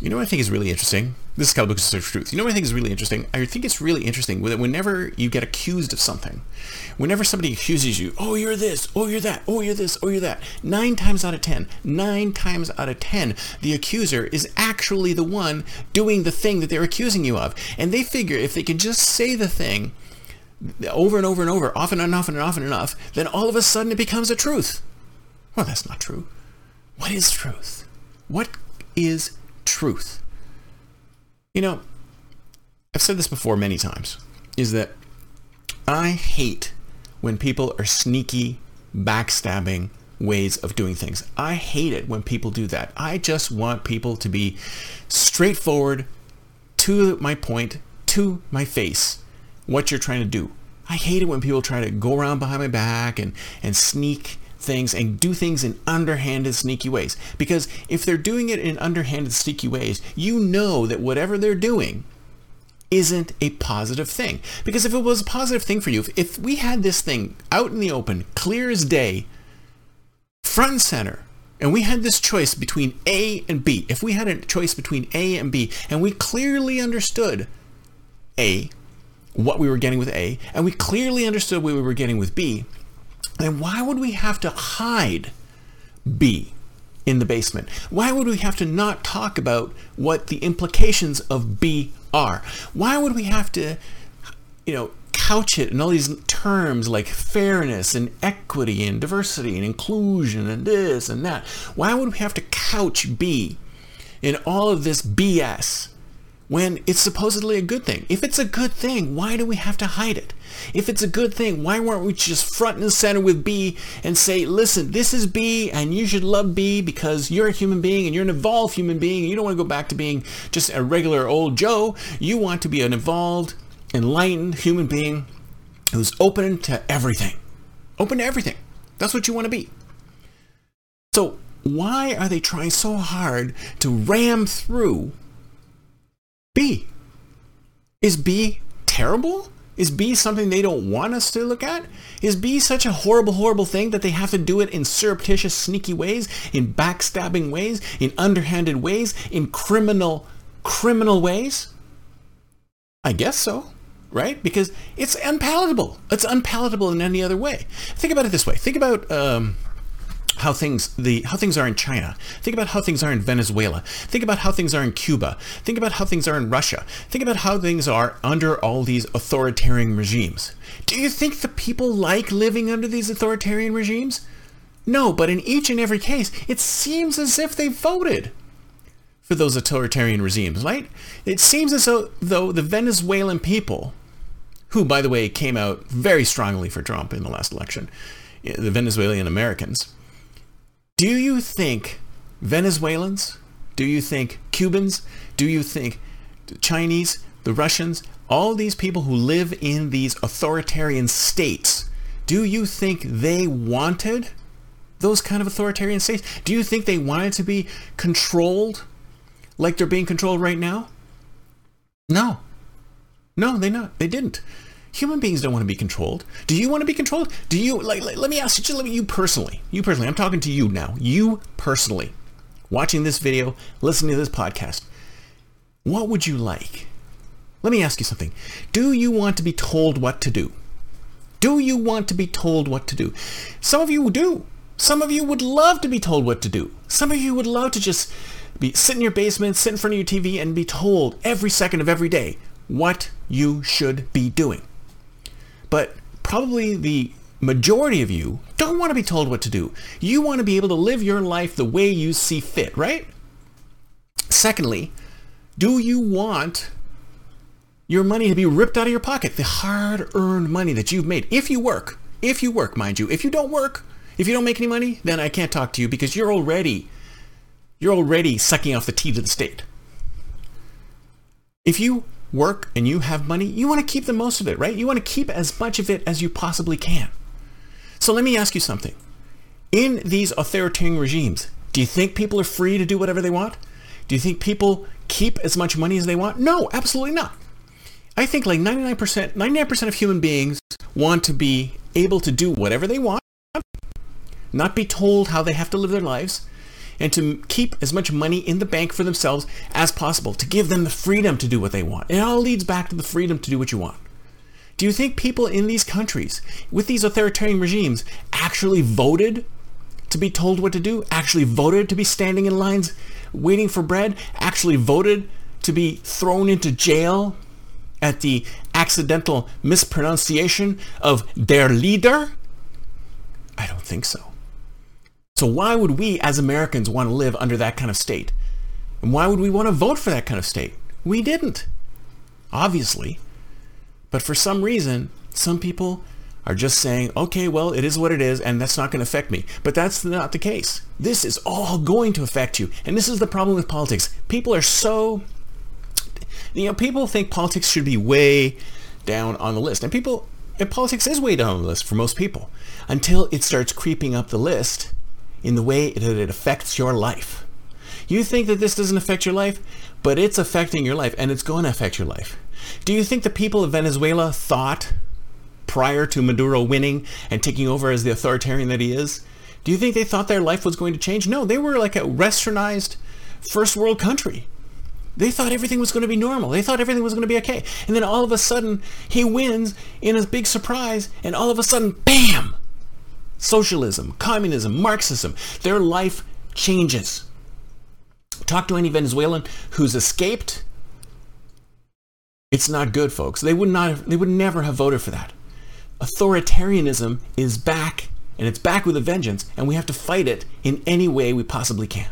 You know what I think is really interesting? This is Calabooks Search for Truth. You know what I think is really interesting? I think it's really interesting that whenever you get accused of something, whenever somebody accuses you, oh, you're this, oh, you're that, oh, you're this, oh, you're that, nine times out of ten, nine times out of ten, the accuser is actually the one doing the thing that they're accusing you of. And they figure if they can just say the thing over and over and over, often and often and often enough, then all of a sudden it becomes a truth. Well, that's not true. What is truth? What is truth. You know, I've said this before many times, is that I hate when people are sneaky, backstabbing ways of doing things. I hate it when people do that. I just want people to be straightforward, to my point, to my face, what you're trying to do. I hate it when people try to go around behind my back and, and sneak things and do things in underhanded, sneaky ways. Because if they're doing it in underhanded, sneaky ways, you know that whatever they're doing isn't a positive thing. Because if it was a positive thing for you, if, if we had this thing out in the open, clear as day, front and center, and we had this choice between A and B, if we had a choice between A and B, and we clearly understood A, what we were getting with A, and we clearly understood what we were getting with B, then why would we have to hide B in the basement? Why would we have to not talk about what the implications of B are? Why would we have to, you know, couch it in all these terms like fairness and equity and diversity and inclusion and this and that? Why would we have to couch B in all of this BS when it's supposedly a good thing. If it's a good thing, why do we have to hide it? If it's a good thing, why weren't we just front and center with B and say, listen, this is B and you should love B because you're a human being and you're an evolved human being and you don't want to go back to being just a regular old Joe. You want to be an evolved, enlightened human being who's open to everything. Open to everything. That's what you want to be. So why are they trying so hard to ram through B. Is B terrible? Is B something they don't want us to look at? Is B such a horrible, horrible thing that they have to do it in surreptitious, sneaky ways, in backstabbing ways, in underhanded ways, in criminal, criminal ways? I guess so, right? Because it's unpalatable. It's unpalatable in any other way. Think about it this way. Think about um, how things the how things are in China. Think about how things are in Venezuela. Think about how things are in Cuba. Think about how things are in Russia. Think about how things are under all these authoritarian regimes. Do you think the people like living under these authoritarian regimes? No, but in each and every case, it seems as if they voted for those authoritarian regimes, right? It seems as though, though the Venezuelan people, who, by the way, came out very strongly for Trump in the last election, the Venezuelan Americans, do you think Venezuelans, do you think Cubans, do you think the Chinese, the Russians, all these people who live in these authoritarian states, do you think they wanted those kind of authoritarian states? Do you think they wanted to be controlled like they're being controlled right now? No. No, they not. They didn't. Human beings don't want to be controlled. Do you want to be controlled? Do you like, like let me ask you just let me you personally. You personally. I'm talking to you now. You personally. Watching this video, listening to this podcast. What would you like? Let me ask you something. Do you want to be told what to do? Do you want to be told what to do? Some of you do. Some of you would love to be told what to do. Some of you would love to just be sit in your basement, sit in front of your TV and be told every second of every day what you should be doing. But probably the majority of you don't want to be told what to do. You want to be able to live your life the way you see fit, right? Secondly, do you want your money to be ripped out of your pocket, the hard-earned money that you've made, if you work, if you work, mind you. If you don't work, if you don't make any money, then I can't talk to you because you're already, you're already sucking off the teeth of the state. If you work and you have money, you want to keep the most of it, right? You want to keep as much of it as you possibly can. So let me ask you something. In these authoritarian regimes, do you think people are free to do whatever they want? Do you think people keep as much money as they want? No, absolutely not. I think like 99%, 99% of human beings want to be able to do whatever they want, not be told how they have to live their lives, and to keep as much money in the bank for themselves as possible, to give them the freedom to do what they want. It all leads back to the freedom to do what you want. Do you think people in these countries with these authoritarian regimes actually voted to be told what to do, actually voted to be standing in lines waiting for bread, actually voted to be thrown into jail at the accidental mispronunciation of their leader? I don't think so. So why would we as Americans want to live under that kind of state? And why would we want to vote for that kind of state? We didn't. Obviously. But for some reason, some people are just saying, okay, well, it is what it is, and that's not going to affect me. But that's not the case. This is all going to affect you. And this is the problem with politics. People are so, you know, people think politics should be way down on the list. And people, and politics is way down on the list for most people until it starts creeping up the list in the way that it affects your life. You think that this doesn't affect your life, but it's affecting your life, and it's going to affect your life. Do you think the people of Venezuela thought prior to Maduro winning and taking over as the authoritarian that he is, do you think they thought their life was going to change? No, they were like a westernized first world country. They thought everything was going to be normal. They thought everything was going to be okay. And then all of a sudden, he wins in a big surprise, and all of a sudden, bam! Socialism, communism, Marxism, their life changes. Talk to any Venezuelan who's escaped it's not good, folks. They would not they would never have voted for that. Authoritarianism is back and it's back with a vengeance and we have to fight it in any way we possibly can.